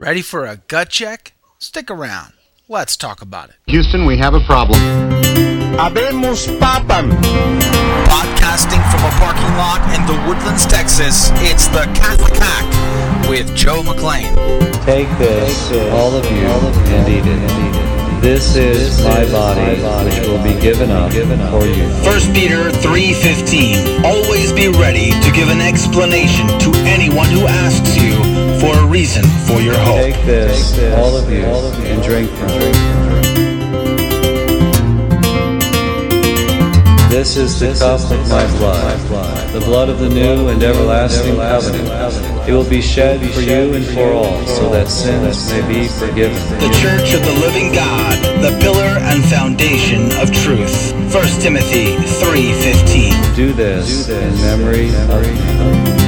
Ready for a gut check? Stick around. Let's talk about it. Houston, we have a problem. Habemus papam. Podcasting from a parking lot in the Woodlands, Texas, it's the Catholic Hack with Joe McLean. Take this, Take this all of you, and eat it. This is my body, which will be given up for you. 1 Peter 3:15 Always be ready to give an explanation to anyone who asks you for a reason for your hope. Take this, Take this all of you, all of you and drink from it. This is the cup of my blood, the blood of the new and everlasting covenant. It will be shed for you and for all, so that sins may be forgiven. The Church of the Living God, the pillar and foundation of truth. 1 Timothy 3:15 Do this in memory of me.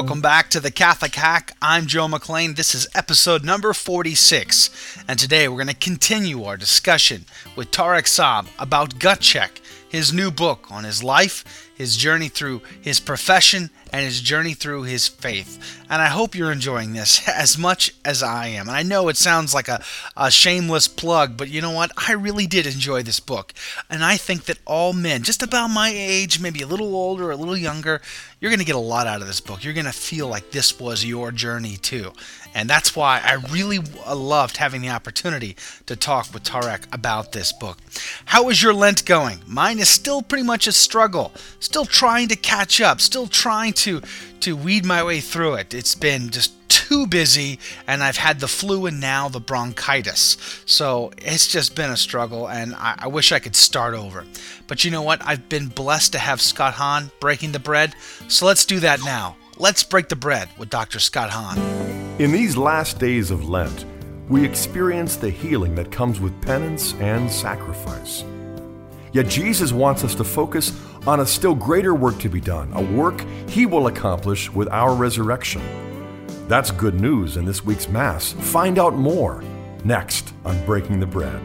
Welcome back to the Catholic Hack. I'm Joe McLean. This is episode number 46. And today we're going to continue our discussion with Tarek Saab about Gut Check, his new book on his life, his journey through his profession, and his journey through his faith. And I hope you're enjoying this as much as I am. And I know it sounds like a, a shameless plug, but you know what? I really did enjoy this book. And I think that all men, just about my age, maybe a little older, a little younger, you're going to get a lot out of this book. You're going to feel like this was your journey too. And that's why I really uh, loved having the opportunity to talk with Tarek about this book. How is your Lent going? Mine is still pretty much a struggle. Still trying to catch up, still trying to to weed my way through it. It's been just too busy and I've had the flu and now the bronchitis. So it's just been a struggle and I, I, wish I could start over. But you know what? I've been blessed to have Scott Hahn breaking the bread. So let's do that now. Let's break the bread with Dr. Scott Hahn. In these last days of Lent, we experience the healing that comes with penance and sacrifice. Yet Jesus wants us to focus on a still greater work to be done, a work he will accomplish with our resurrection. That's good news in this week's Mass. Find out more next on Breaking the Bread.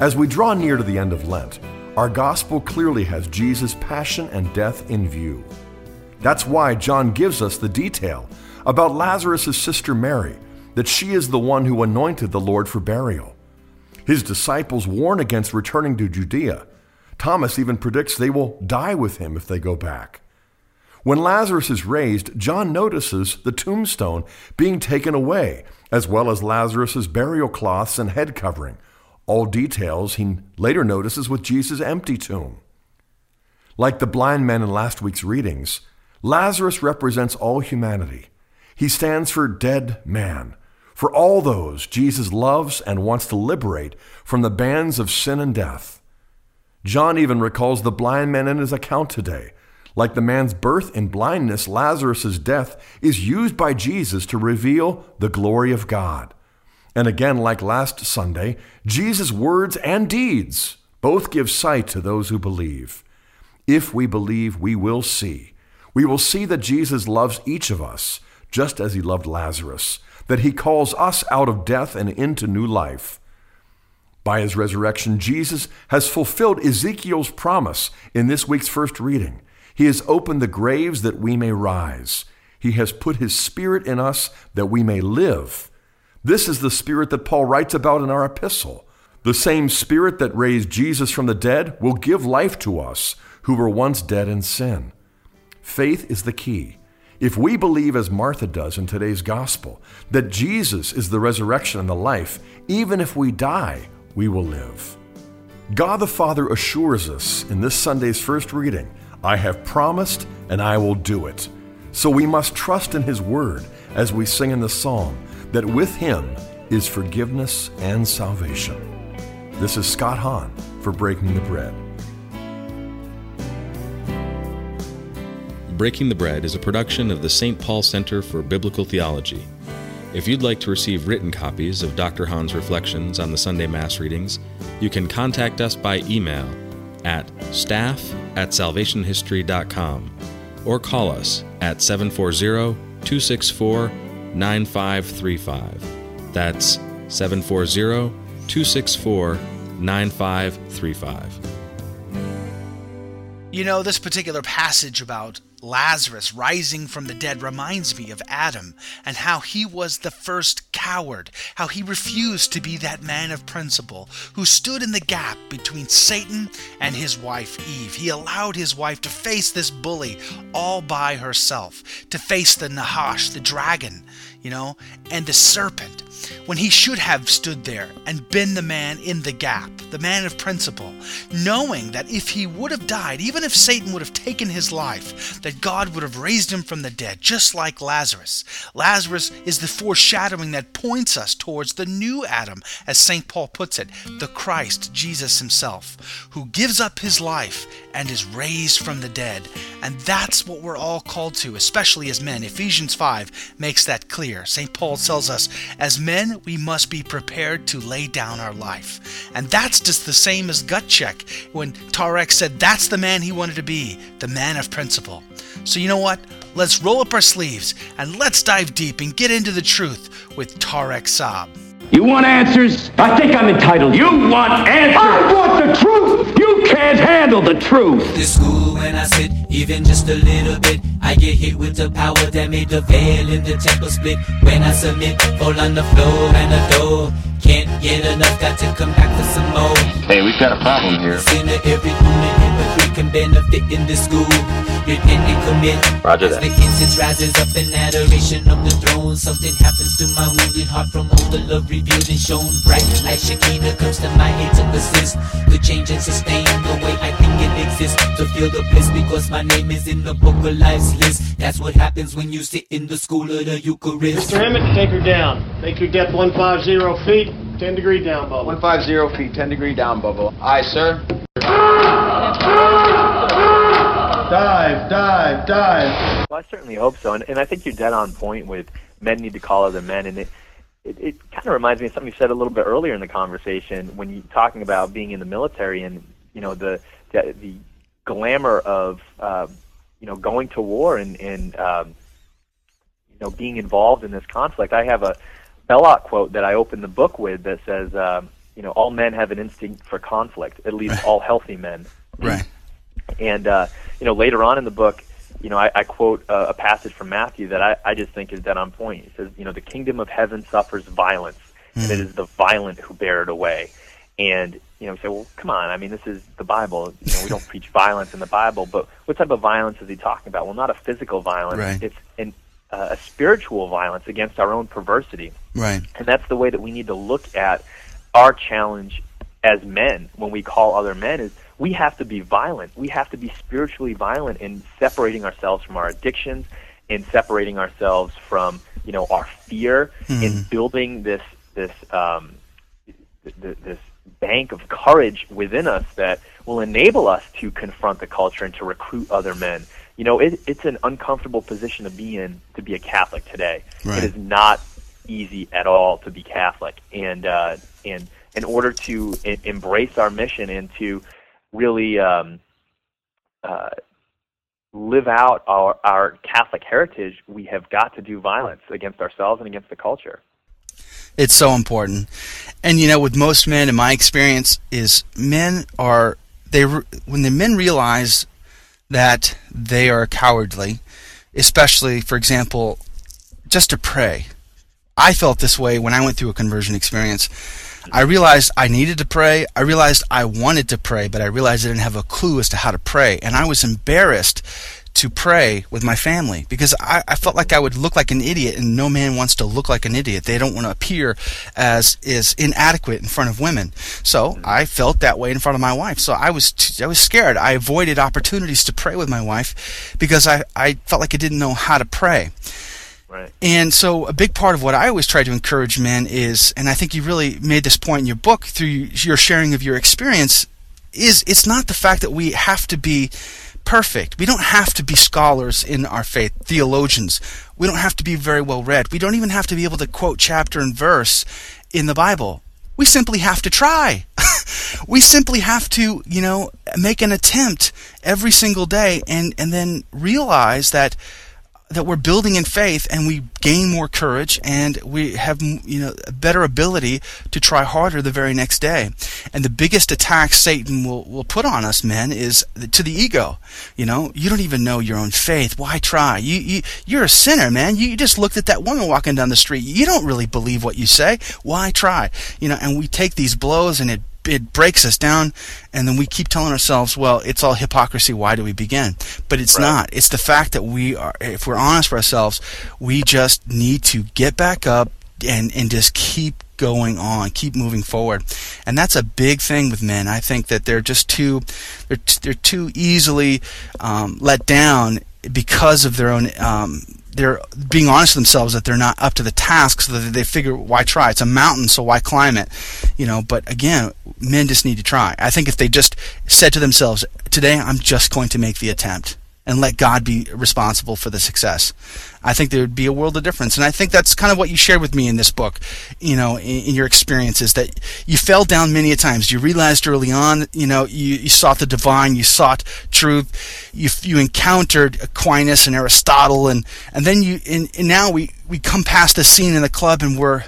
As we draw near to the end of Lent, our gospel clearly has Jesus' passion and death in view. That's why John gives us the detail about Lazarus' sister Mary, that she is the one who anointed the Lord for burial. His disciples warn against returning to Judea. Thomas even predicts they will die with him if they go back. When Lazarus is raised, John notices the tombstone being taken away, as well as Lazarus' burial cloths and head covering, all details he later notices with Jesus' empty tomb. Like the blind men in last week's readings, Lazarus represents all humanity. He stands for dead man, for all those Jesus loves and wants to liberate from the bands of sin and death. John even recalls the blind man in his account today. Like the man's birth in blindness, Lazarus' death is used by Jesus to reveal the glory of God. And again, like last Sunday, Jesus' words and deeds both give sight to those who believe. If we believe, we will see. We will see that Jesus loves each of us, just as he loved Lazarus that he calls us out of death and into new life. By his resurrection, Jesus has fulfilled Ezekiel's promise in this week's first reading. He has opened the graves that we may rise. He has put his spirit in us that we may live. This is the spirit that Paul writes about in our epistle. The same spirit that raised Jesus from the dead will give life to us who were once dead in sin. Faith is the key. If we believe, as Martha does in today's gospel, that Jesus is the resurrection and the life, even if we die, we will live. God the Father assures us in this Sunday's first reading I have promised and I will do it. So we must trust in His word as we sing in the psalm that with Him is forgiveness and salvation. This is Scott Hahn for Breaking the Bread. Breaking the Bread is a production of the St. Paul Center for Biblical Theology. If you'd like to receive written copies of Dr. Hahn's reflections on the Sunday Mass readings, you can contact us by email at staff at salvationhistory.com or call us at 740 264 9535. That's 740 264 9535. You know, this particular passage about Lazarus rising from the dead reminds me of Adam and how he was the first coward, how he refused to be that man of principle who stood in the gap between Satan and his wife Eve. He allowed his wife to face this bully all by herself, to face the Nahash, the dragon, you know, and the serpent when he should have stood there and been the man in the gap, the man of principle, knowing that if he would have died, even if Satan would have taken his life, that God would have raised him from the dead, just like Lazarus. Lazarus is the foreshadowing that points us towards the new Adam, as St. Paul puts it, the Christ, Jesus himself, who gives up his life and is raised from the dead. And that's what we're all called to, especially as men. Ephesians 5 makes that clear. St. Paul tells us, as men, we must be prepared to lay down our life. And that's just the same as gut check when Tarek said that's the man he wanted to be, the man of principle. So, you know what? Let's roll up our sleeves and let's dive deep and get into the truth with Tarek Saab. You want answers? I think I'm entitled. You want answers? I want the truth. You can't handle the truth. The school when I sit, even just a little bit, I get hit with the power that made the veil in the temple split. When I submit, fall on the floor and adore. Can't get enough, got to come back for some more. Hey, we've got a problem here. Sinner, every human hypocrite can benefit in the school. Repent and commit. Roger As that. the incense rises up in adoration of the throne, something happens to my wounded heart from all the love revealed and shown. Bright like Shekinah comes to my aid to assist. The change and sustain the way I think it exists. To feel the bliss because my name is in the book of life's list. That's what happens when you sit in the school of the Eucharist. Mr. Emmett, take her down. Make her depth 150 feet, 10 degree down, bubble. 150 feet, 10 degree down, bubble. Aye, sir. Dive, dive, dive. Well, I certainly hope so, and, and I think you're dead on point with men need to call other men, and it it, it kind of reminds me of something you said a little bit earlier in the conversation when you talking about being in the military and you know the the, the glamour of uh, you know going to war and and um, you know being involved in this conflict. I have a Belloc quote that I opened the book with that says, um, you know, all men have an instinct for conflict, at least all healthy men. Right. And uh, you know, later on in the book, you know, I, I quote uh, a passage from Matthew that I, I just think is dead on point. It says, you know, the kingdom of heaven suffers violence, and it is the violent who bear it away. And you know, we say, well, come on. I mean, this is the Bible. You know, we don't preach violence in the Bible, but what type of violence is he talking about? Well, not a physical violence. Right. It's an, uh, a spiritual violence against our own perversity. Right. And that's the way that we need to look at our challenge as men when we call other men is we have to be violent. We have to be spiritually violent in separating ourselves from our addictions, in separating ourselves from, you know, our fear, in building this this um, th- this bank of courage within us that will enable us to confront the culture and to recruit other men. You know, it, it's an uncomfortable position to be in to be a Catholic today. Right. It is not easy at all to be Catholic, and uh, and in order to e- embrace our mission and to really um, uh, live out our, our Catholic heritage, we have got to do violence against ourselves and against the culture. It's so important. And you know, with most men, in my experience, is men are they when the men realize that they are cowardly, especially, for example, just to pray. I felt this way when I went through a conversion experience. I realized I needed to pray. I realized I wanted to pray, but I realized I didn't have a clue as to how to pray. And I was embarrassed to pray with my family because I, I felt like I would look like an idiot, and no man wants to look like an idiot. They don't want to appear as is inadequate in front of women. So mm-hmm. I felt that way in front of my wife. So I was t- I was scared. I avoided opportunities to pray with my wife because I, I felt like I didn't know how to pray. Right. And so, a big part of what I always try to encourage men is, and I think you really made this point in your book through your sharing of your experience, is it's not the fact that we have to be perfect. We don't have to be scholars in our faith, theologians. We don't have to be very well read. We don't even have to be able to quote chapter and verse in the Bible. We simply have to try. we simply have to, you know, make an attempt every single day and, and then realize that that we're building in faith and we gain more courage and we have you know a better ability to try harder the very next day. And the biggest attack satan will, will put on us men is to the ego. You know you don't even know your own faith. Why try? You, you you're a sinner man. You, you just looked at that woman walking down the street. You don't really believe what you say. Why try? You know and we take these blows and it it breaks us down and then we keep telling ourselves well it's all hypocrisy why do we begin? But it's right. not. It's the fact that we are if we're honest with ourselves we just need to get back up and and just keep going on keep moving forward. And that's a big thing with men. I think that they're just too they're, they're too easily um, let down because of their own um, they're being honest with themselves that they're not up to the task so that they figure why try? It's a mountain so why climb it? You know but again men just need to try. I think if they just said to themselves today i'm just going to make the attempt and let God be responsible for the success. I think there would be a world of difference. And I think that's kind of what you shared with me in this book, you know, in, in your experiences that you fell down many a times. You realized early on, you know, you, you sought the divine, you sought truth, you, you encountered Aquinas and Aristotle, and, and then you, and, and now we, we come past a scene in the club and we're,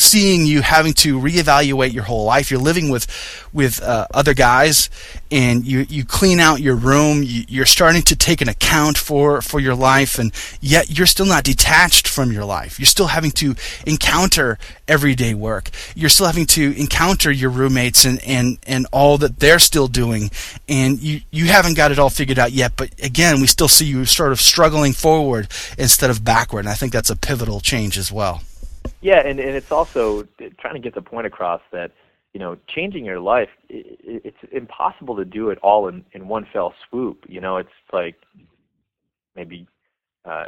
seeing you having to reevaluate your whole life. You're living with with uh, other guys, and you you clean out your room. You, are starting to take an account for for your life, and yet you're still not detached from your life. You're still having to encounter everyday work. You're still having to encounter your roommates and and and all that they're still doing, and you you haven't got it all figured out yet. But again, we still see you sort of struggling forward instead of backward, and I think that's a pivotal change as well. Yeah, and and it's also trying to get the point across that you know changing your life it, it's impossible to do it all in in one fell swoop. You know, it's like maybe uh,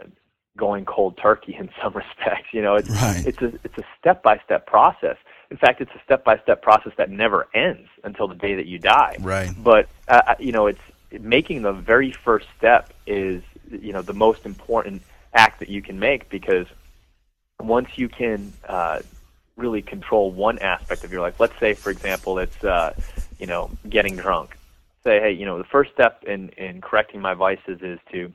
going cold turkey in some respects. You know, it's right. it's a it's a step by step process. In fact, it's a step by step process that never ends until the day that you die. Right. But uh, uh, you know, it's making the very first step is you know the most important act that you can make because once you can uh, really control one aspect of your life, let's say, for example, it's uh, you know getting drunk. Say, hey, you know, the first step in in correcting my vices is to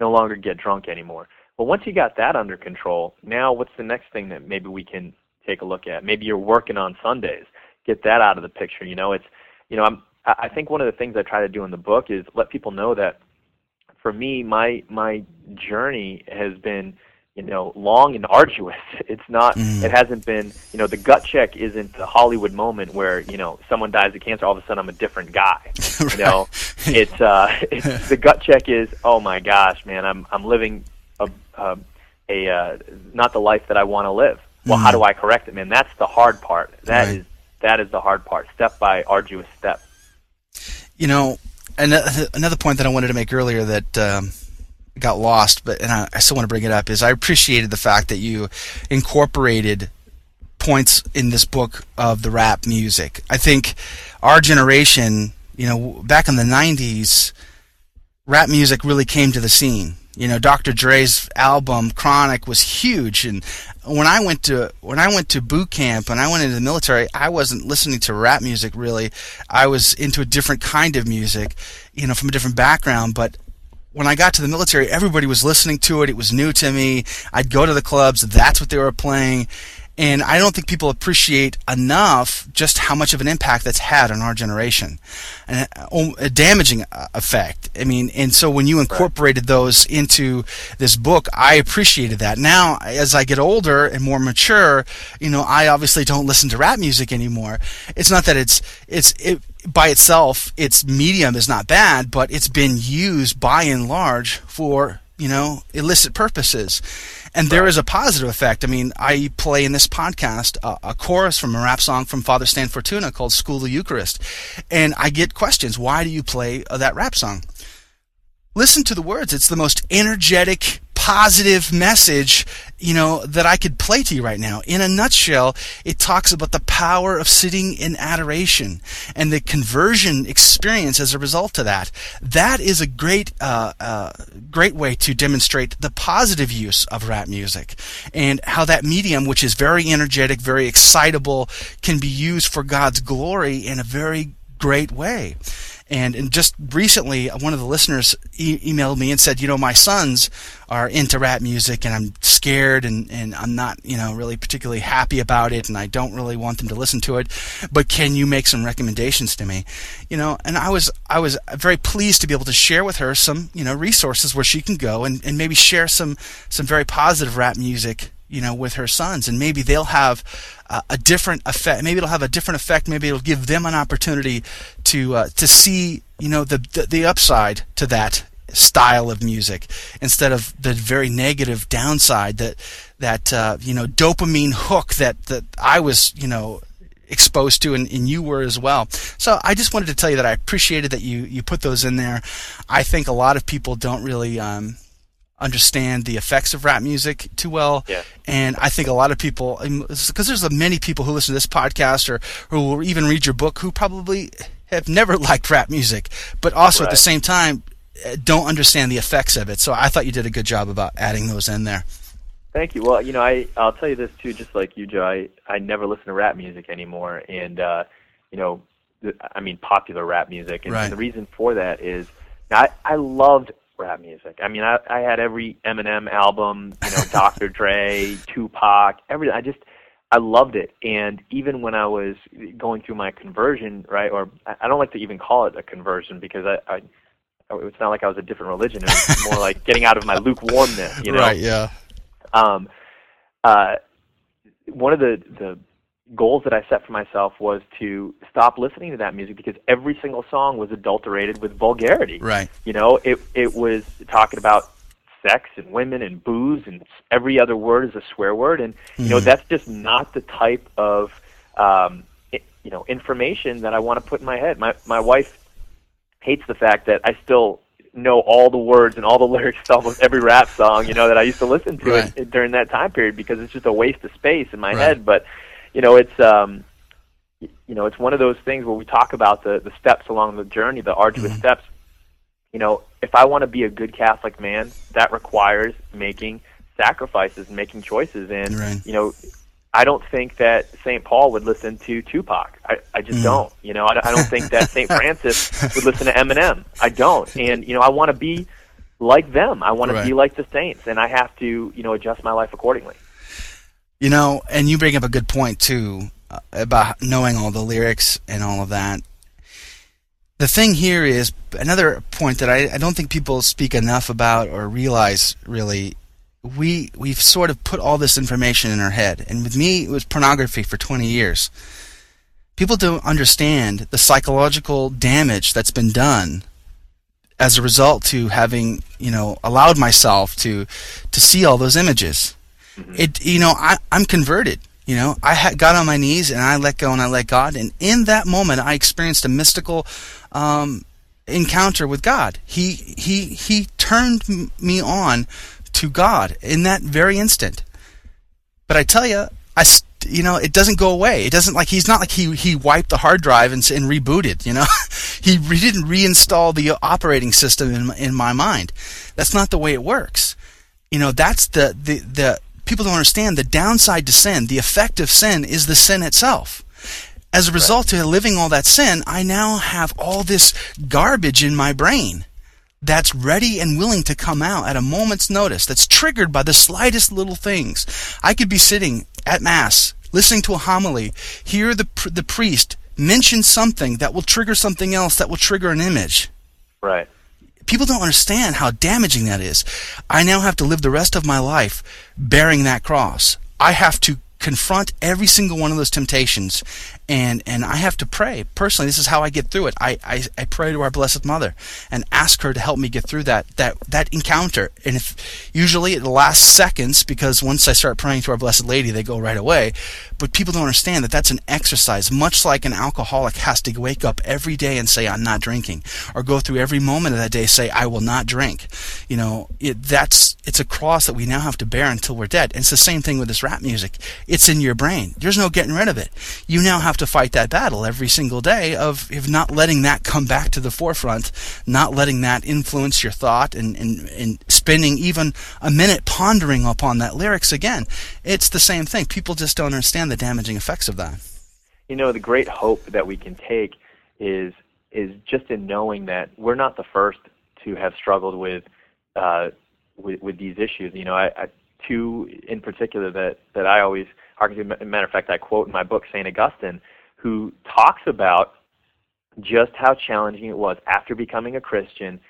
no longer get drunk anymore. Well, once you got that under control, now what's the next thing that maybe we can take a look at? Maybe you're working on Sundays. Get that out of the picture. You know, it's you know, I'm I think one of the things I try to do in the book is let people know that for me, my my journey has been you know long and arduous. It's not. Mm. It hasn't been. You know, the gut check isn't the Hollywood moment where you know someone dies of cancer. All of a sudden, I'm a different guy. right. You know, it's uh, it's the gut check is. Oh my gosh, man, I'm I'm living a a, a uh, not the life that I want to live. Well, mm. how do I correct it, man? That's the hard part. That right. is that is the hard part. Step by arduous step. You know, and another point that I wanted to make earlier that. Um, got lost, but and I, I still want to bring it up is I appreciated the fact that you incorporated points in this book of the rap music. I think our generation, you know, back in the '90s, rap music really came to the scene. You know, Dr. Dre's album Chronic was huge, and when I went to when I went to boot camp and I went into the military, I wasn't listening to rap music really. I was into a different kind of music, you know, from a different background. But when I got to the military, everybody was listening to it. It was new to me. I'd go to the clubs. That's what they were playing. And I don't think people appreciate enough just how much of an impact that's had on our generation, and uh, a damaging uh, effect. I mean, and so when you incorporated those into this book, I appreciated that. Now, as I get older and more mature, you know, I obviously don't listen to rap music anymore. It's not that it's it's it, by itself, its medium is not bad, but it's been used by and large for you know illicit purposes and there is a positive effect. I mean, I play in this podcast uh, a chorus from a rap song from Father Stan Fortuna called "School of the Eucharist," and I get questions: Why do you play uh, that rap song? Listen to the words; it's the most energetic positive message, you know, that I could play to you right now. In a nutshell, it talks about the power of sitting in adoration and the conversion experience as a result of that. That is a great, uh, uh, great way to demonstrate the positive use of rap music and how that medium, which is very energetic, very excitable, can be used for God's glory in a very great way. And, and just recently, one of the listeners e- emailed me and said, you know, my sons are into rap music and I'm scared and, and I'm not, you know, really particularly happy about it and I don't really want them to listen to it. But can you make some recommendations to me? You know, and I was, I was very pleased to be able to share with her some, you know, resources where she can go and, and maybe share some, some very positive rap music you know, with her sons, and maybe they'll have uh, a different effect. Maybe it'll have a different effect. Maybe it'll give them an opportunity to uh, to see, you know, the, the the upside to that style of music instead of the very negative downside that that uh, you know dopamine hook that that I was, you know, exposed to and, and, you were as well. So I just wanted to tell you that I appreciated that you you put those in there. I think a lot of people don't really um, understand the effects of rap music too well. Yeah. And I think a lot of people, because there's many people who listen to this podcast or who will even read your book who probably have never liked rap music, but also right. at the same time eh, don't understand the effects of it. So I thought you did a good job about adding those in there. Thank you. Well, you know, I I'll tell you this too, just like you, Joe. I I never listen to rap music anymore, and uh, you know, I mean popular rap music, and, right. and the reason for that is I I loved rap music. I mean, I, I had every Eminem album, you know, Dr. Dre, Tupac, everything. I just, I loved it. And even when I was going through my conversion, right, or I don't like to even call it a conversion because I, I it's not like I was a different religion. It was more like getting out of my lukewarmness, you know. Right. Yeah. Um, uh, one of the the goals that I set for myself was to stop listening to that music because every single song was adulterated with vulgarity. Right. You know, it it was talking about sex and women and booze and every other word is a swear word and you mm know that's just not the type of um you know information that I want to put in my head. My my wife hates the fact that I still know all the words and all the lyrics to almost every rap song, you know, that I used to listen to right. it, during that time period because it's just a waste of space in my right. head. But you know, it's um, you know, it's one of those things where we talk about the the steps along the journey, the arduous mm-hmm. steps. You know, if I want to be a good Catholic man, that requires making sacrifices, and making choices, and right. you know, I don't think that St. Paul would listen to Tupac. I, I just mm. don't. You know, I, I don't think that St. Francis would listen to Eminem. I don't. And you know, I want to be like them. I want right. to be like the saints, and I have to, you know, adjust my life accordingly. You know, and you bring up a good point too uh, about knowing all the lyrics and all of that. The thing here is another point that I, I don't think people speak enough about or realize really. We we've sort of put all this information in our head, and with me, it was pornography for 20 years. People don't understand the psychological damage that's been done as a result to having you know allowed myself to to see all those images Mm-hmm. It, you know, I, I'm converted. You know, I got on my knees and I let go and I let God. And in that moment, I experienced a mystical um, encounter with God. He he he turned me on to God in that very instant. But I tell you, I you know it doesn't go away. It doesn't like he's not like he he wiped the hard drive and, and rebooted. You know, he re- didn't reinstall the operating system in in my mind. That's not the way it works. You know, that's the the the people don't understand the downside to sin, the effect of sin is the sin itself. As a result right. of living all that sin, I now have all this garbage in my brain that's ready and willing to come out at a moment's notice, that's triggered by the slightest little things. I could be sitting at Mass, listening to a homily, hear the, the priest mention something that will trigger something else that will trigger an image. Right people don't understand how damaging that is. I now have to live the rest of my life bearing that cross. I have to confront every single one of those temptations and and I have to pray. Personally this is how I get through it. I, I, I pray to our blessed mother and ask her to help me get through that that that encounter. And if usually it lasts seconds because once I start praying to our blessed lady they go right away. But people don't understand that that's an exercise much like an alcoholic has to wake up every day and say I'm not drinking or go through every moment of that day say I will not drink. You know it, that's it's a cross that we now have to bear until we're dead. And it's the same thing with this rap music. It's in your brain. There's no getting rid of it. You now have to fight that battle every single day of, of not letting that come back to the forefront, not letting that influence your thought and, and, and spending even a minute pondering upon that lyrics again. It's the same thing. People just don't understand the damaging effects of that. You know, the great hope that we can take is is just in knowing that we're not the first to have struggled with uh, with, with these issues. You know, I, I two in particular that that I always to. Matter of fact, I quote in my book Saint Augustine, who talks about just how challenging it was after becoming a Christian,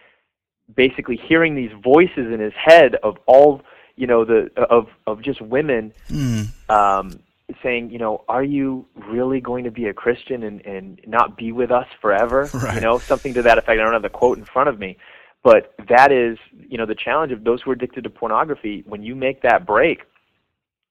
basically hearing these voices in his head of all you know the of of just women Mm. um, saying, you know, are you really going to be a Christian and, and not be with us forever? Right. You know, something to that effect. I don't have the quote in front of me, but that is, you know, the challenge of those who are addicted to pornography. When you make that break,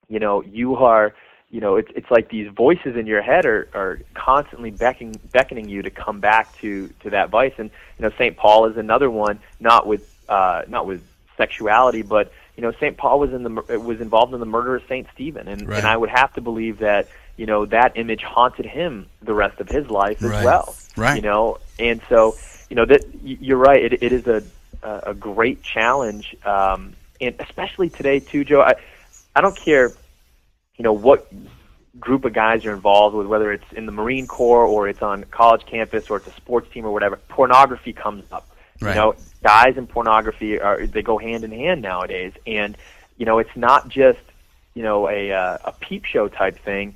you know, you are, you know, it's it's like these voices in your head are are constantly beckoning beckoning you to come back to to that vice. And you know, Saint Paul is another one, not with uh, not with sexuality, but you know, St. Paul was in the was involved in the murder of Saint Stephen, and, Right. and I would have to believe that you know that image haunted him the rest of his life as Right. well. Right. You know, and so you know that you're right. It, it is a a a great challenge, um, and especially today too, Joe. I I don't care, you know, what group of guys you're involved with, whether it's in the Marine Corps or it's on college campus or it's a sports team or whatever. Pornography comes up. Right. You know, guys and pornography are they go hand in hand nowadays, and you know it's not just you know a uh, a peep show type thing.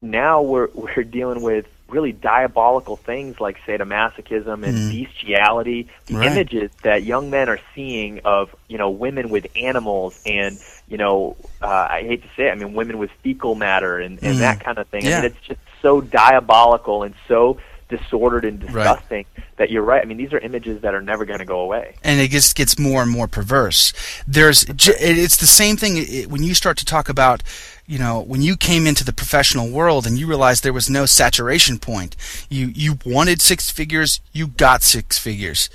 Now we're we're dealing with really diabolical things like sadomasochism and Mm. bestiality. The Right. images that young men are seeing of you know women with animals and you know uh, I hate to say it, I mean women with fecal matter and, and Mm. that kind of thing. I Yeah. mean it's just so diabolical and so disordered and Right. disgusting that you're right. I mean these are images that are never going to go away. and it just gets more and more perverse. There's, it's the same thing when you start to talk about, you know, when you came into the professional world and you realized there was no saturation point. You you wanted six figures, you got six figures.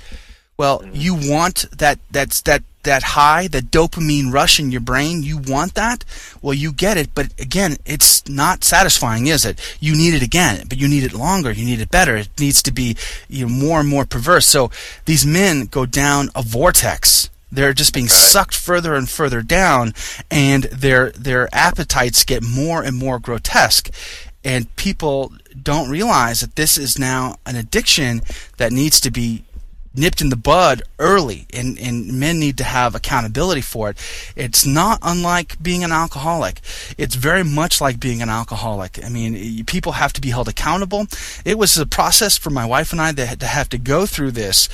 Well, mm-hmm. you want that that's that that high, that dopamine rush in your brain. You want that. Well, you get it, but again, it's not satisfying, is it? You need it again, but you need it longer. You need it better. It needs to be you know, more and more perverse. So these men go down a vortex. They're just being sucked further and further down, and their their appetites get more and more grotesque. And people don't realize that this is now an addiction that needs to be nipped in the bud early and, and men need to have accountability for it. It's not unlike being an alcoholic. It's very much like being an alcoholic. I mean, people have to be held accountable. It was a process for my wife and I to have to go through this.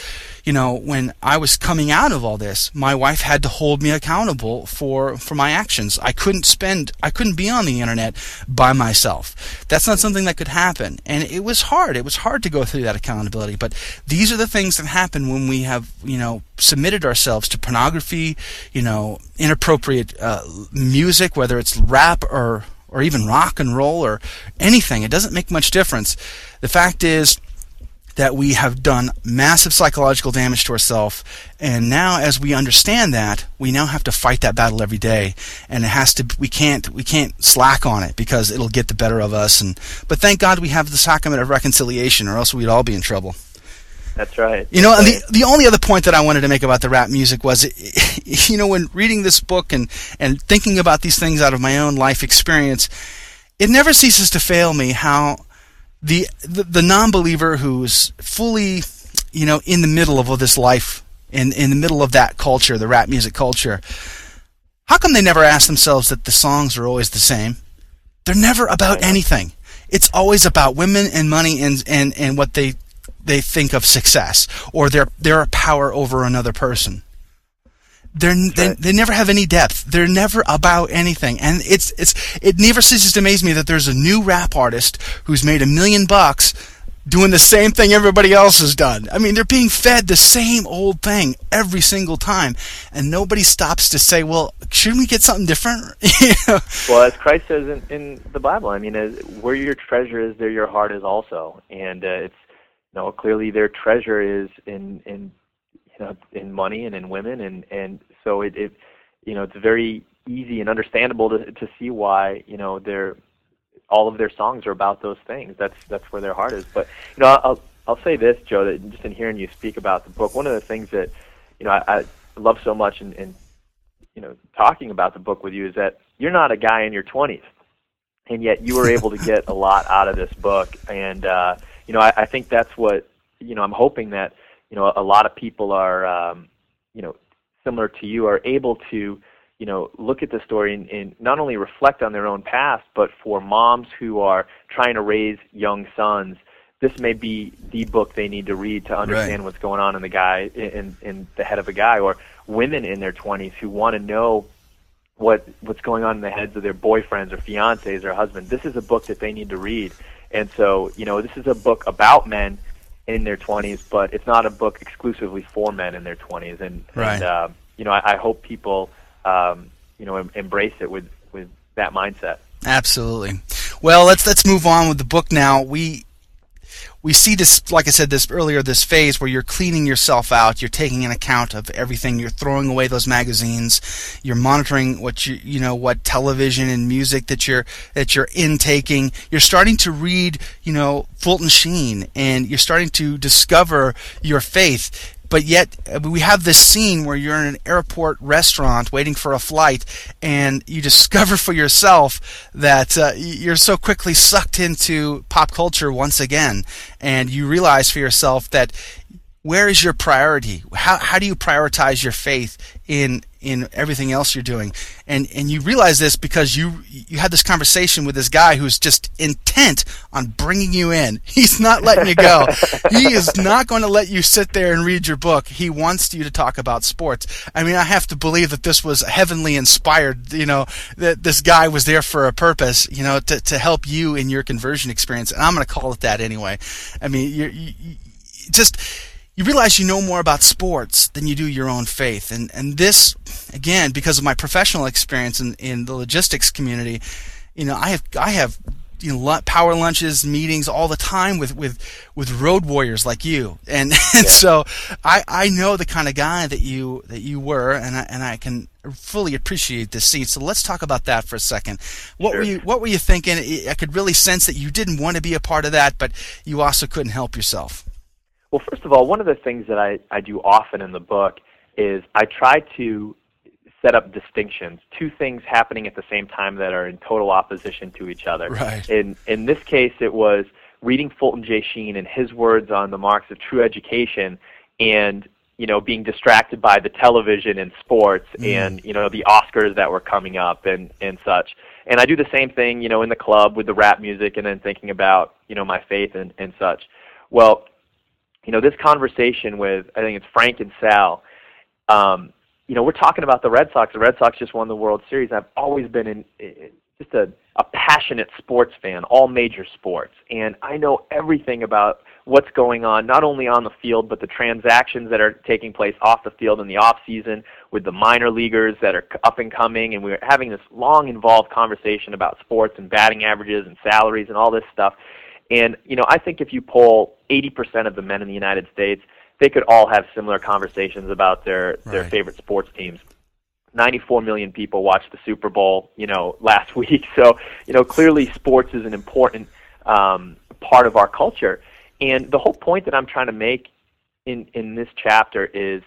You know, when I was coming out of all this, my wife had to hold me accountable for, for my actions. I couldn't spend, I couldn't be on the internet by myself. That's not something that could happen. And it was hard. It was hard to go through that accountability. But these are the things that happen when we have, you know, submitted ourselves to pornography, you know, inappropriate uh, music, whether it's rap or, or even rock and roll or anything. It doesn't make much difference. The fact is, that we have done massive psychological damage to ourselves and now as we understand that we now have to fight that battle every day. And it has to we can't we can't slack on it because it'll get the better of us. And but thank God we have the sacrament of reconciliation or else we'd all be in trouble. That's right. you know, and the the only other point that I wanted to make about the rap music was, you know, when reading this book and and thinking about these things out of my own life experience, it never ceases to fail me how the the, non-believer who's fully, you know, in the middle of all this life, in in the middle of that culture, the rap music culture, how come they never ask themselves that the songs are always the same? They're never about anything. It's always about women and money and and and what they they think of success or their their power over another person. They're, they, they never have any depth. They're never about anything, and it's it's it never ceases to amaze me that there's a new rap artist who's made a million bucks doing the same thing everybody else has done. I mean, they're being fed the same old thing every single time, and nobody stops to say, "Well, shouldn't we get something different?" You know? Well, as Christ says in, in the Bible, I mean, as, where your treasure is, there your heart is also, and uh, it's you know clearly their treasure is in in know in money and in women, and and so it, it you know it's very easy and understandable to to see why you know they're all of their songs are about those things. That's that's where their heart is. But you know, I'll I'll say this, Joe, that just in hearing you speak about the book, one of the things that you know I, I love so much in, in you know talking about the book with you is that you're not a guy in your 20s, and yet you were able to get a lot out of this book. And uh, you know, I, I think that's what you know, I'm hoping that you know a lot of people are, um, you know, similar to you, are able to, you know, look at the story and, and not only reflect on their own past, but for moms who are trying to raise young sons this may be the book they need to read to understand Right. what's going on in the guy in in the head of a guy or women in their 20s who want to know what what's going on in the heads of their boyfriends or fiancés or husbands this is a book that they need to read and so you know this is a book about men in their 20s but it's not a book exclusively for men in their 20s and Right. and uh, you know I, I hope people um, you know em- embrace it with with that mindset Absolutely. Well, let's let's move on with the book now. We we see this, like I said this earlier, this phase where you're cleaning yourself out. You're taking an account of everything. You're throwing away those magazines. You're monitoring what you you know what television and music that you're that you're intaking. You're starting to read, you know, Fulton Sheen, and you're starting to discover your faith but yet uh, we have this scene where you're in an airport restaurant waiting for a flight and you discover for yourself that uh, you're so quickly sucked into pop culture once again and you realize for yourself that where is your priority? How, how do you prioritize your faith in in everything else you're doing? And and you realize this because you you had this conversation with this guy who's just intent on bringing you in. He's not letting you go. He is not going to let you sit there and read your book. He wants you to talk about sports. I mean i have to believe that this was heavenly inspired you know that this guy was there for a purpose you know to, to help you in your conversion experience. And i'm going to call it that anyway. I mean you just you realize you know more about sports than you do your own faith. And and this, again, because of my professional experience in, in the logistics community, you know, I have I have you know power lunches, meetings all the time with with with road warriors like you, and and so I I know the kind of guy that you that you were, and I and I can fully appreciate this scene. So let's talk about that for a second. What were you What were you thinking? I could really sense that you didn't want to be a part of that, but you also couldn't help yourself. Well, first of all, one of the things that I, I do often in the book is I try to set up distinctions, two things happening at the same time that are in total opposition to each other. Right. In in this case, it was reading Fulton J. Sheen and his words on the marks of true education, and you know being distracted by the television and sports mm. and you know the Oscars that were coming up and and such. And I do the same thing, you know, in the club with the rap music, and then thinking about you know my faith and and such. Well, you know, this conversation with I think it's Frank and Sal. Um, you know, we're talking about the Red Sox. The Red Sox just won the World Series. I've always been in, in just a, a passionate sports fan, all major sports, and I know everything about what's going on, not only on the field, but the transactions that are taking place off the field in the off season with the minor leaguers that are up and coming. And we we're having this long, involved conversation about sports and batting averages and salaries and all this stuff. And you know, I think if you poll 80% of the men in the United States, they could all have similar conversations about their their Right. favorite sports teams. 94 million people watched the Super Bowl, you know, last week. So, you know, clearly sports is an important um, part of our culture. And the whole point that I'm trying to make in in this chapter is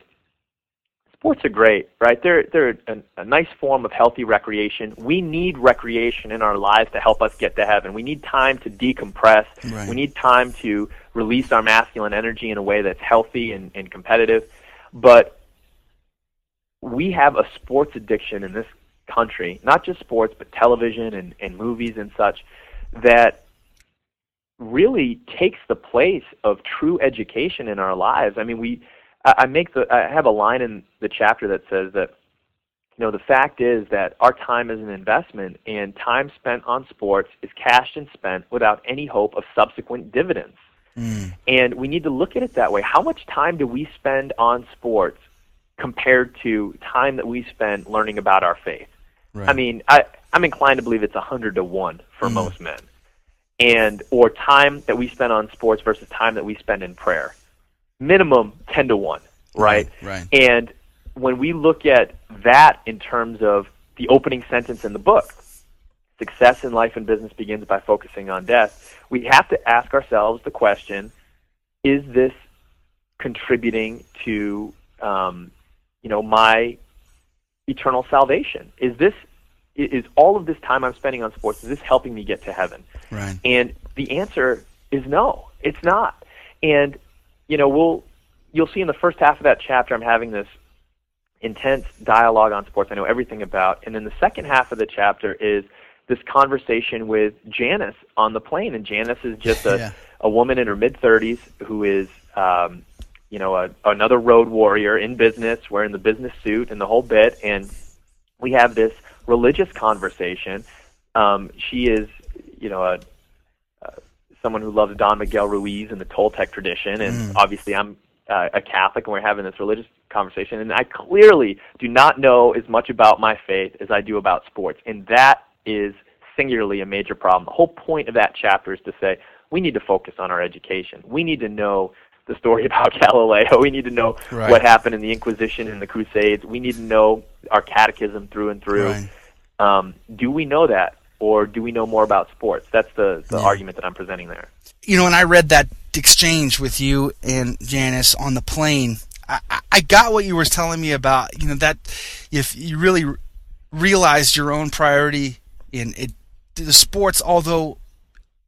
sports are great, right? They're they're a, a nice form of healthy recreation. We need recreation in our lives to help us get to heaven. We need time to decompress. Right. We need time to release our masculine energy in a way that's healthy and, and competitive. But we have a sports addiction in this country, not just sports, but television and, and movies and such, that really takes the place of true education in our lives. I mean, we, I, I make the, I have a line in the chapter that says that, you know, the fact is that our time is an investment, and time spent on sports is cashed and spent without any hope of subsequent dividends. Mm. And we need to look at it that way. How much time do we spend on sports compared to time that we spend learning about our faith? I mean, I, I'm inclined to believe it's a hundred to one for mm. most men, and or time that we spend on sports versus time that we spend in prayer, minimum ten to one, right? Right. And when we look at that in terms of the opening sentence in the book, success in life and business begins by focusing on death, we have to ask ourselves the question, is this contributing to um, you know my eternal salvation? Is this is all of this time I'm spending on sports is this helping me get to heaven? Right. And the answer is no, it's not. And you know, we'll you'll see in the first half of that chapter, I'm having this intense dialogue on sports I know everything about, and then the second half of the chapter is this conversation with Janice on the plane, and Janice is just a Yeah. a woman in her mid 30s who is um, you know a, another road warrior in business, wearing the business suit and the whole bit, and we have this religious conversation. Um, she is you know a someone who loves Don Miguel Ruiz and the Toltec tradition, and obviously I'm uh, a Catholic, and we're having this religious conversation. And I clearly do not know as much about my faith as I do about sports, and that is singularly a major problem. The whole point of that chapter is to say we need to focus on our education. We need to know the story about Galileo. We need to know Right. what happened in the Inquisition and the Crusades. We need to know our catechism through and through. Right. Um, do we know that, or do we know more about sports? That's the, the Yeah. argument that I'm presenting there. you know, when I read that exchange with you and Janice on the plane, I, I- got what you were telling me about, you know, that if you really r- realized your own priority in it, the sports, although,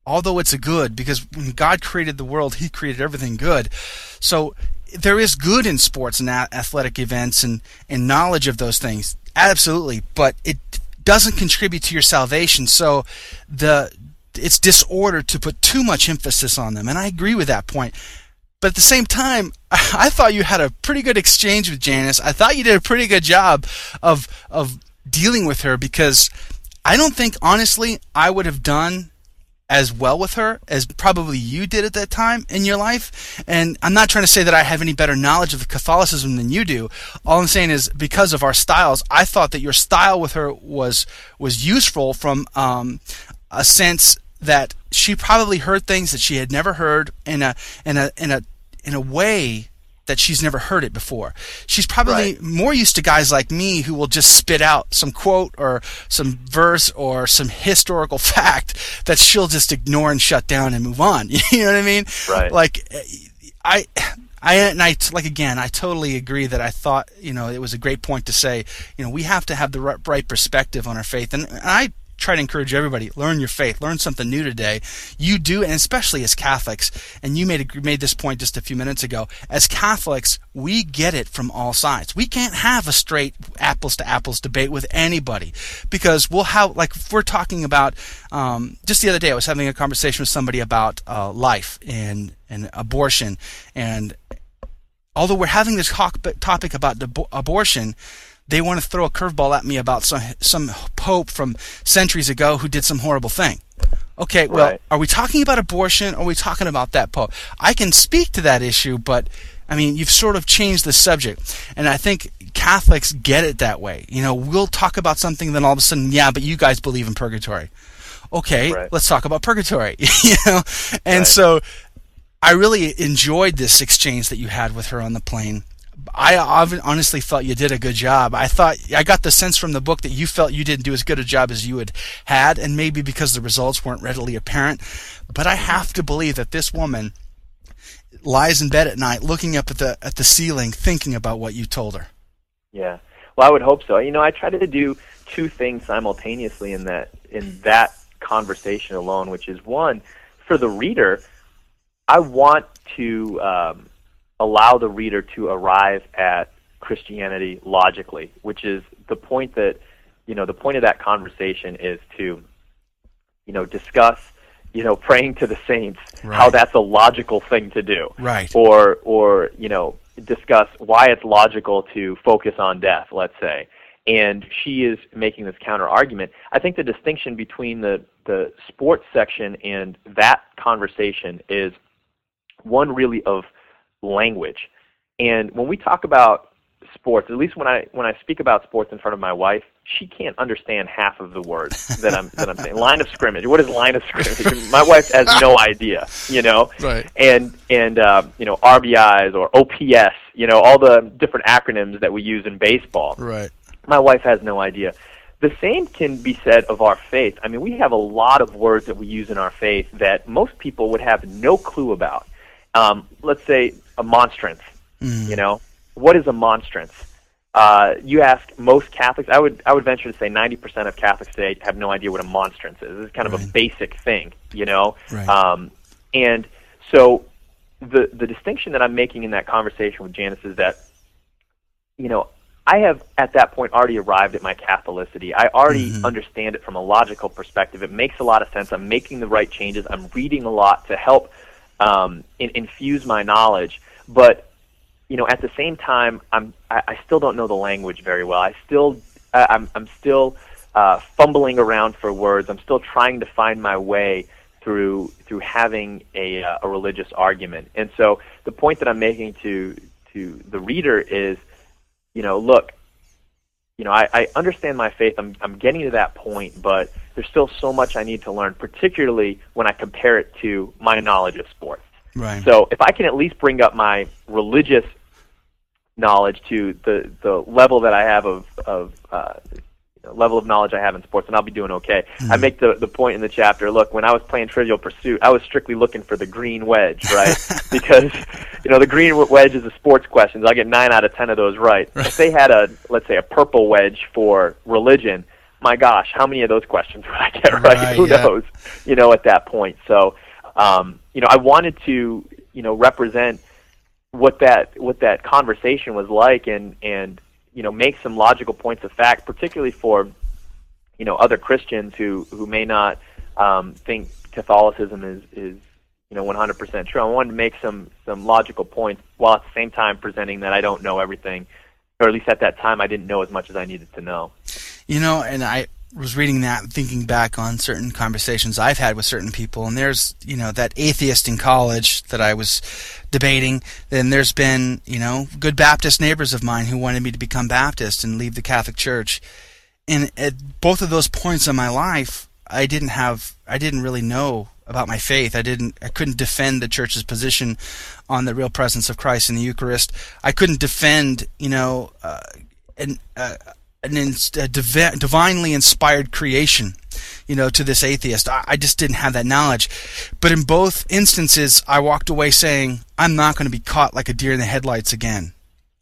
although it's a good, because when God created the world, He created everything good. So there is good in sports and athletic events and, and knowledge of those things. Absolutely. But it doesn't contribute to your salvation. So the, it's disorder to put too much emphasis on them. And I agree with that point. But at the same time, I thought you had a pretty good exchange with Janice. I thought you did a pretty good job of of dealing with her because I don't think honestly I would have done as well with her as probably you did at that time in your life. And I'm not trying to say that I have any better knowledge of Catholicism than you do. All I'm saying is because of our styles, I thought that your style with her was was useful from um, a sense that she probably heard things that she had never heard in a in a in a in a way that she's never heard it before. She's probably Right. more used to guys like me who will just spit out some quote or some verse or some historical fact that she'll just ignore and shut down and move on. You know what I mean? Right. Like I I and I like again, I totally agree that I thought, you know, it was a great point to say, you know, we have to have the right, perspective on our faith. And, and I try to encourage everybody, learn your faith, learn something new today. You do, and especially as Catholics, and you made made this point just a few minutes ago. As Catholics, we get it from all sides. We can't have a straight apples to apples debate with anybody because we'll have like we're talking about um, just the other day, I was having a conversation with somebody about uh, life and and abortion, and although we're having this topic about debo- abortion, they want to throw a curveball at me about some some pope from centuries ago who did some horrible thing. Okay, well, Right. are we talking about abortion or are we talking about that pope? I can speak to that issue, but I mean, you've sort of changed the subject. And I think Catholics get it that way. You know, we'll talk about something, then all of a sudden, yeah, but you guys believe in purgatory. Okay, Right. let's talk about purgatory. you know? And Right. so I really enjoyed this exchange that you had with her on the plane. I honestly felt you did a good job. I thought I got the sense from the book that you felt you didn't do as good a job as you had had, and maybe because the results weren't readily apparent. But I have to believe that this woman lies in bed at night, looking up at the at the ceiling, thinking about what you told her. Yeah. Well, I would hope so. You know, I try to do two things simultaneously in that in that conversation alone, which is one for the reader. I want to um, allow the reader to arrive at Christianity logically, which is the point that you know the point of that conversation is to you know discuss you know praying to the saints how that's a logical thing to do. Right. or or you know discuss why it's logical to focus on death let's say. And she is making this counter argument i think the distinction between the the sports section and that conversation is one really of language and when we talk about sports at least when i when i speak about sports in front of my wife she can't understand half of the words that i'm that i'm saying line of scrimmage what is line of scrimmage my wife has no idea you know Right. and and uh, you know RBIs or OPS, you know all the different acronyms that we use in baseball. Right. My wife has no idea. The same can be said of our faith. I mean, we have a lot of words that we use in our faith that most people would have no clue about. Um, let's say a monstrance. You know, what is a monstrance? Uh, you ask most Catholics. I would I would venture to say ninety percent of Catholics today have no idea what a monstrance is. It's kind of a basic thing, you know. Right. Um, and so the the distinction that I'm making in that conversation with Janice is that, you know, I have at that point already arrived at my Catholicity. I already mm-hmm. understand it from a logical perspective. It makes a lot of sense. I'm making the right changes. I'm reading a lot to help um, in, infuse my knowledge. But you know, at the same time, I'm I, I still don't know the language very well. I still I, I'm I'm still uh, fumbling around for words. I'm still trying to find my way through through having a uh, a religious argument. And so the point that I'm making to to the reader is you know, look, you know, I, I understand my faith. I'm, I'm getting to that point, but there's still so much I need to learn, particularly when I compare it to my knowledge of sports. Right. So if I can at least bring up my religious knowledge to the the level that I have of of uh, level of knowledge I have in sports, and I'll be doing okay. Mm-hmm. I make the the point in the chapter. Look, when I was playing Trivial Pursuit, I was strictly looking for the green wedge, right? because you know the green wedge is a sports questions. I get nine out of ten of those right. right. If they had a let's say a purple wedge for religion, my gosh, how many of those questions would I get right? right Who yeah. knows? You know, at that point. So, um, you know, I wanted to you know represent what that what that conversation was like and and you know make some logical points of fact, particularly for you know other Christians who who may not um, think Catholicism is is you know 100% true. I wanted to make some some logical points while at the same time presenting that I don't know everything, or at least at that time I didn't know as much as I needed to know. You know, and I was reading that, and thinking back on certain conversations I've had with certain people, and there's you know that atheist in college that I was debating. Then there's been you know good Baptist neighbors of mine who wanted me to become Baptist and leave the Catholic Church. And at both of those points in my life, I didn't have, I didn't really know about my faith. I didn't, I couldn't defend the church's position on the real presence of Christ in the Eucharist. I couldn't defend, you know, uh, an, uh, an a divi- divinely inspired creation, you know, to this atheist. I, I just didn't have that knowledge. But in both instances, I walked away saying, I'm not going to be caught like a deer in the headlights again.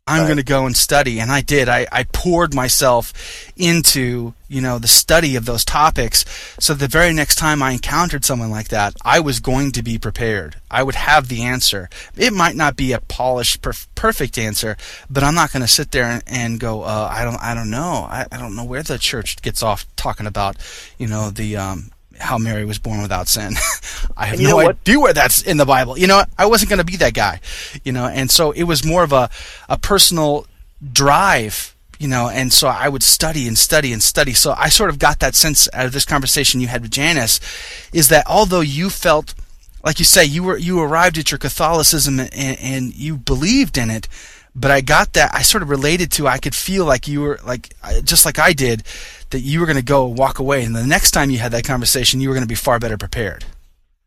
I'm right. going to go and study. And I did. I, I poured myself into, you know, the study of those topics. So the very next time I encountered someone like that, I was going to be prepared. I would have the answer. It might not be a polished, perf- perfect answer, but I'm not going to sit there and, and go, uh, I don't, I don't know. I, I don't know where the church gets off talking about, you know, the, um, how Mary was born without sin. I have no idea where that's in the Bible. You know, I wasn't going to be that guy. You know, and so it was more of a a personal drive. You know, and so I would study and study and study. So I sort of got that sense out of this conversation you had with Janice, is that although you felt, like you say, you were you arrived at your Catholicism and, and you believed in it, but I got that I sort of related to. I could feel like you were like just like I did that you were going to go walk away, and the next time you had that conversation, you were going to be far better prepared.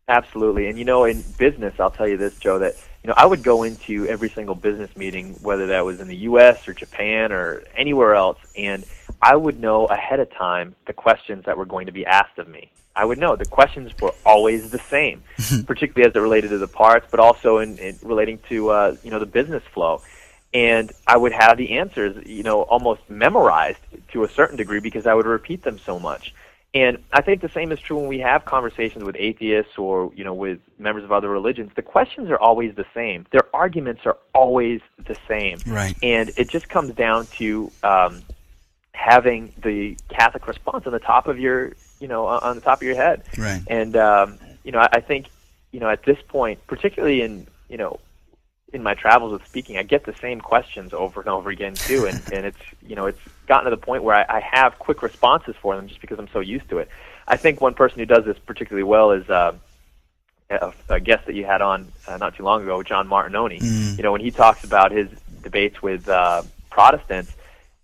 Absolutely, and you know, in business, I'll tell you this, Joe, that you know I would go into every single business meeting, whether that was in the U.S. or Japan or anywhere else, and I would know ahead of time the questions that were going to be asked of me. I would know the questions were always the same, particularly as it related to the parts, but also in, in relating to uh, you know the business flow and I would have the answers, you know, almost memorized to a certain degree because I would repeat them so much. And I think the same is true when we have conversations with atheists or, you know, with members of other religions. The questions are always the same. Their arguments are always the same. Right. And it just comes down to um, having the Catholic response on the top of your, you know, on the top of your head. Right. And, um, you know, I, I think, you know, at this point, particularly in, you know, in my travels with speaking, I get the same questions over and over again too, and and it's you know it's gotten to the point where I, I have quick responses for them just because I'm so used to it. I think one person who does this particularly well is uh, a, a guest that you had on uh, not too long ago, John Martignoni. Mm. You know when he talks about his debates with uh, Protestants,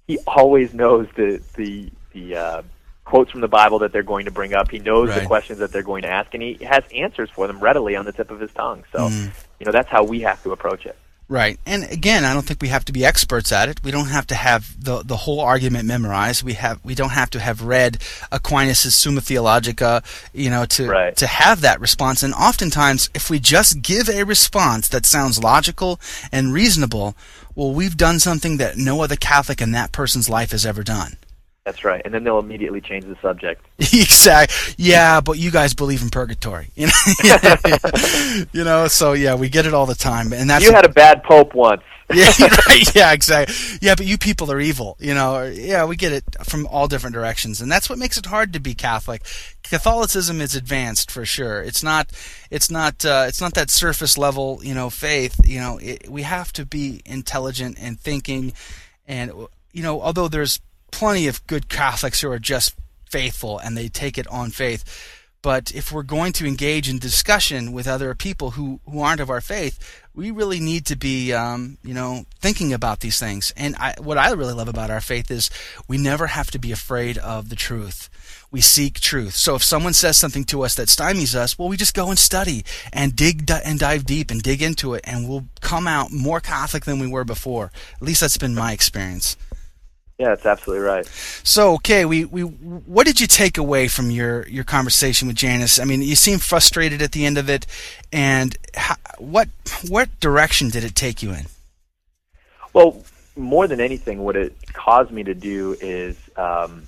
he always knows the the the uh, quotes from the Bible that they're going to bring up. He knows right. the questions that they're going to ask, and he has answers for them readily on the tip of his tongue. So, mm. You know, that's how we have to approach it. Right. And again, I don't think we have to be experts at it. We don't have to have the the whole argument memorized. We have we don't have to have read Aquinas' Summa Theologica, you know, to right. to have that response. And oftentimes if we just give a response that sounds logical and reasonable, well we've done something that no other Catholic in that person's life has ever done. That's right, and then they'll immediately change the subject. exactly. Yeah, but you guys believe in purgatory. You know, you know. So yeah, we get it all the time, and that's you had a bad pope once. yeah, right. Yeah, exactly. Yeah, but you people are evil. You know. Yeah, we get it from all different directions, and that's what makes it hard to be Catholic. Catholicism is advanced for sure. It's not. It's not. Uh, it's not that surface level. You know, faith. You know, it, we have to be intelligent and thinking, and you know, although there's plenty of good Catholics who are just faithful and they take it on faith. But if we're going to engage in discussion with other people who, who aren't of our faith, we really need to be, um, you know, thinking about these things. And I, what I really love about our faith is we never have to be afraid of the truth. We seek truth. So if someone says something to us that stymies us, well, we just go and study and dig and dive deep and dig into it, and we'll come out more Catholic than we were before. At least that's been my experience. Yeah, that's absolutely right. So, okay, we, we what did you take away from your, your conversation with Janice? I mean, you seem frustrated at the end of it, and how, what what direction did it take you in? Well, more than anything, what it caused me to do is um,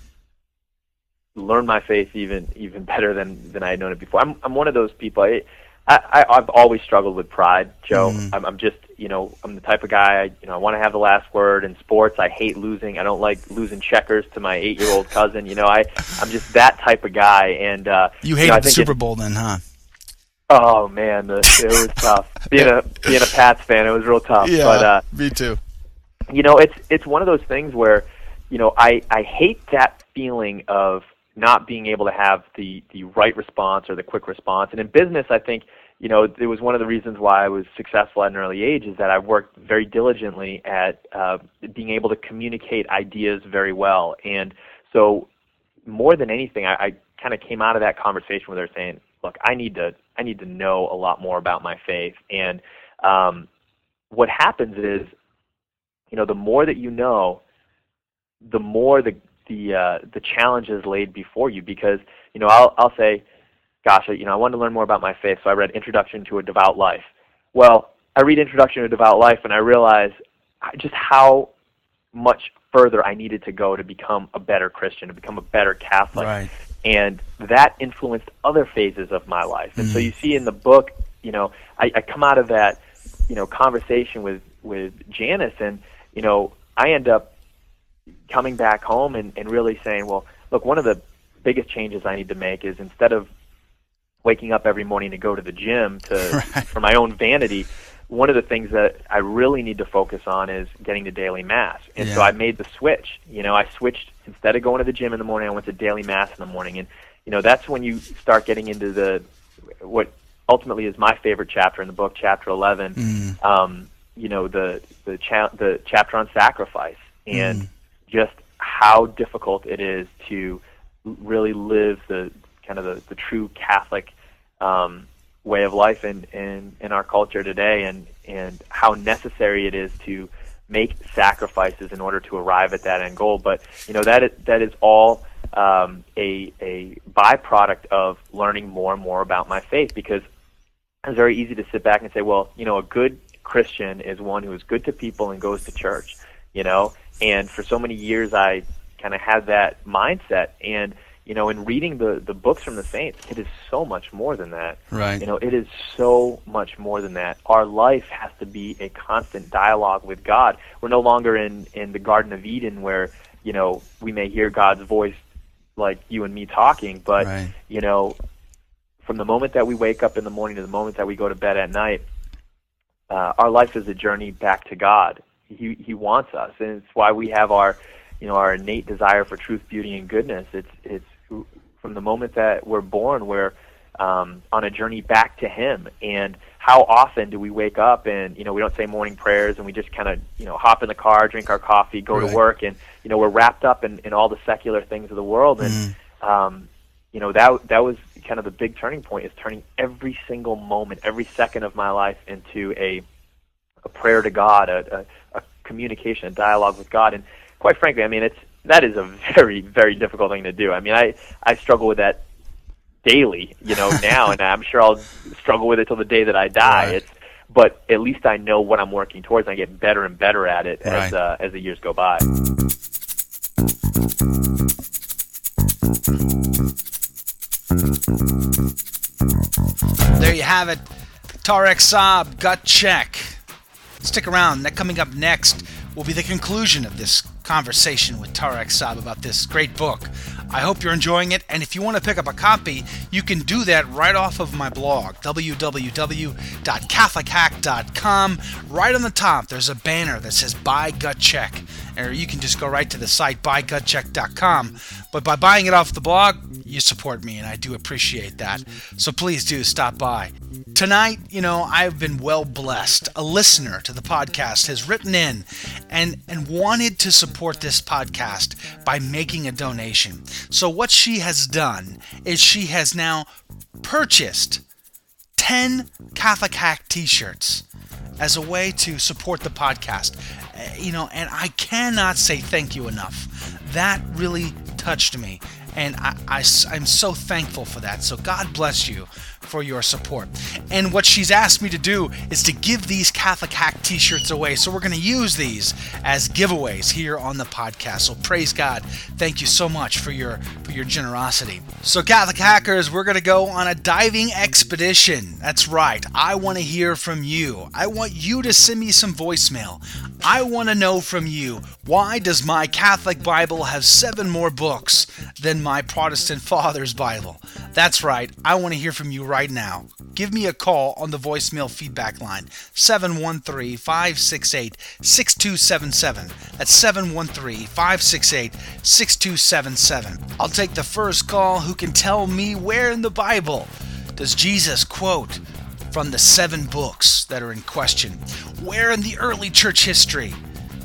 learn my faith even even better than than I had known it before. I'm I'm one of those people. I, I I, I've always struggled with pride, Joe. Mm. I'm, I'm just you know I'm the type of guy. I, you know I want to have the last word in sports. I hate losing. I don't like losing checkers to my eight year old cousin. You know I I'm just that type of guy. And uh, you hated know, the Super it- Bowl then, huh? Oh man, the, it was tough. Being a being a Pats fan, it was real tough. Yeah, But uh, me too. you know, it's it's one of those things where, you know, I I hate that feeling of not being able to have the the right response or the quick response. And in business, I think you know it was one of the reasons why I was successful at an early age is that I worked very diligently at uh, being able to communicate ideas very well. And so, more than anything, I, I kind of came out of that conversation where they're saying, "Look, I need to I need to know a lot more about my faith." And um, what happens is you know, the more that you know, the more the the uh, the challenges laid before you. Because you know, I'll I'll say, gosh, you know, I wanted to learn more about my faith, so I read Introduction to a Devout Life. Well, I read Introduction to a Devout Life, and I realize just how much further I needed to go to become a better Christian, to become a better Catholic. Right. And that influenced other phases of my life. And so you see in the book, you know, I, I come out of that, you know, conversation with with Janice, and you know, I end up coming back home and, and really saying, well, look, one of the biggest changes I need to make is instead of waking up every morning to go to the gym to for my own vanity, one of the things that I really need to focus on is getting to daily mass. And so I made the switch. You know, I switched instead of going to the gym in the morning, I went to daily mass in the morning. And you know, that's when you start getting into the what ultimately is my favorite chapter in the book, chapter 11. Mm. Um, you know, the the cha- the chapter on sacrifice and Mm. Just how difficult it is to really live the kind of the, the true Catholic um, way of life in, in, in our culture today and, and how necessary it is to make sacrifices in order to arrive at that end goal. But, you know, that is, that is all um, a, a byproduct of learning more and more about my faith because it's very easy to sit back and say, well, you know, a good Christian is one who is good to people and goes to church, you know? And for so many years, I kind of had that mindset. And, you know, in reading the, the books from the saints, it is so much more than that. Right. You know, it is so much more than that. Our life has to be a constant dialogue with God. We're no longer in, in the Garden of Eden where, you know, we may hear God's voice like you and me talking, but, Right. you know, from the moment that we wake up in the morning to the moment that we go to bed at night, uh, our life is a journey back to God. He He wants us, and it's why we have our, you know, our innate desire for truth, beauty, and goodness. It's it's from the moment that we're born, we're um, on a journey back to Him. And how often do we wake up and you know we don't say morning prayers and we just kind of you know hop in the car, drink our coffee, go Right. to work, and you know we're wrapped up in, in all the secular things of the world and Mm. um, you know that that was kind of the big turning point is turning every single moment, every second of my life into a a prayer to God, a, a, a communication, a dialogue with God, and quite frankly, I mean it's that is a very very difficult thing to do. I mean I I struggle with that daily, you know now, and I'm sure I'll struggle with it till the day that I die. Right. It's but at least I know what I'm working towards, and I get better and better at it as uh, as the years go by. There you have it. Tarek Saab, Gut Check. Stick around. That coming up next will be the conclusion of this conversation with Tarek Saab about this great book. I hope you're enjoying it, and if you want to pick up a copy, you can do that right off of my blog, www.catholichack.com. Right on the top, there's a banner that says Buy Gut Check, or you can just go right to the site, buygutcheck.com. But by buying it off the blog, you support me, and I do appreciate that. So please do stop by. Tonight, you know, I've been well blessed. A listener to the podcast has written in and, and wanted to support this podcast by making a donation. So, what she has done is she has now purchased 10 Catholic Hack t shirts as a way to support the podcast. Uh, you know, and I cannot say thank you enough. That really touched me and I, I, I'm so thankful for that. So God bless you for your support. And what she's asked me to do is to give these Catholic Hack t shirts away. So we're going to use these as giveaways here on the podcast. So praise God. Thank you so much for your for your generosity. So Catholic Hackers, we're going to go on a diving expedition. That's right. I want to hear from you. I want you to send me some voicemail. I want to know from you why does my Catholic Bible have seven more books than my Protestant father's Bible? That's right. I want to hear from you right now. Give me a call on the voicemail feedback line 713 568 6277. That's 713 568 6277. I'll take the first call who can tell me where in the Bible does Jesus quote from the seven books that are in question? Where in the early church history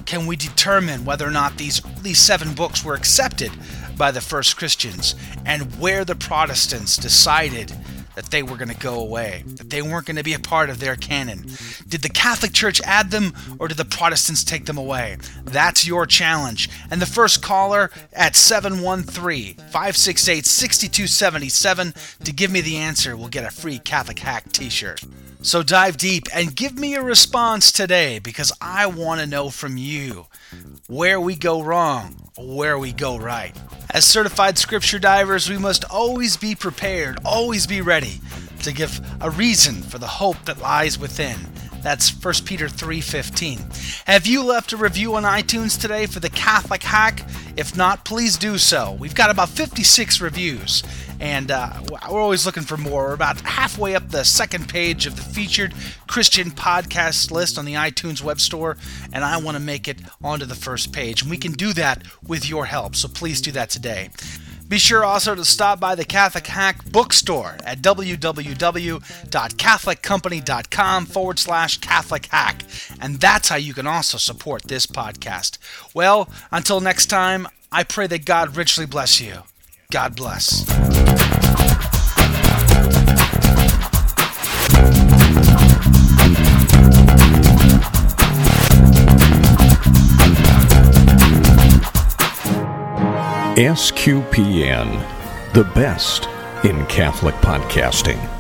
can we determine whether or not these, these seven books were accepted by the first Christians and where the Protestants decided that they were going to go away, that they weren't going to be a part of their canon. Did the Catholic Church add them or did the Protestants take them away? That's your challenge. And the first caller at 713 568 6277 to give me the answer will get a free Catholic Hack t shirt. So dive deep and give me a response today because I want to know from you where we go wrong, where we go right. As certified scripture divers, we must always be prepared, always be ready to give a reason for the hope that lies within. That's 1 Peter 3:15. Have you left a review on iTunes today for the Catholic Hack? If not, please do so. We've got about 56 reviews, and uh, we're always looking for more. We're about halfway up the second page of the featured Christian podcast list on the iTunes web store, and I want to make it onto the first page. And we can do that with your help, so please do that today. Be sure also to stop by the Catholic Hack bookstore at www.catholiccompany.com forward slash Catholic Hack. And that's how you can also support this podcast. Well, until next time, I pray that God richly bless you. God bless. SQPN, the best in Catholic podcasting.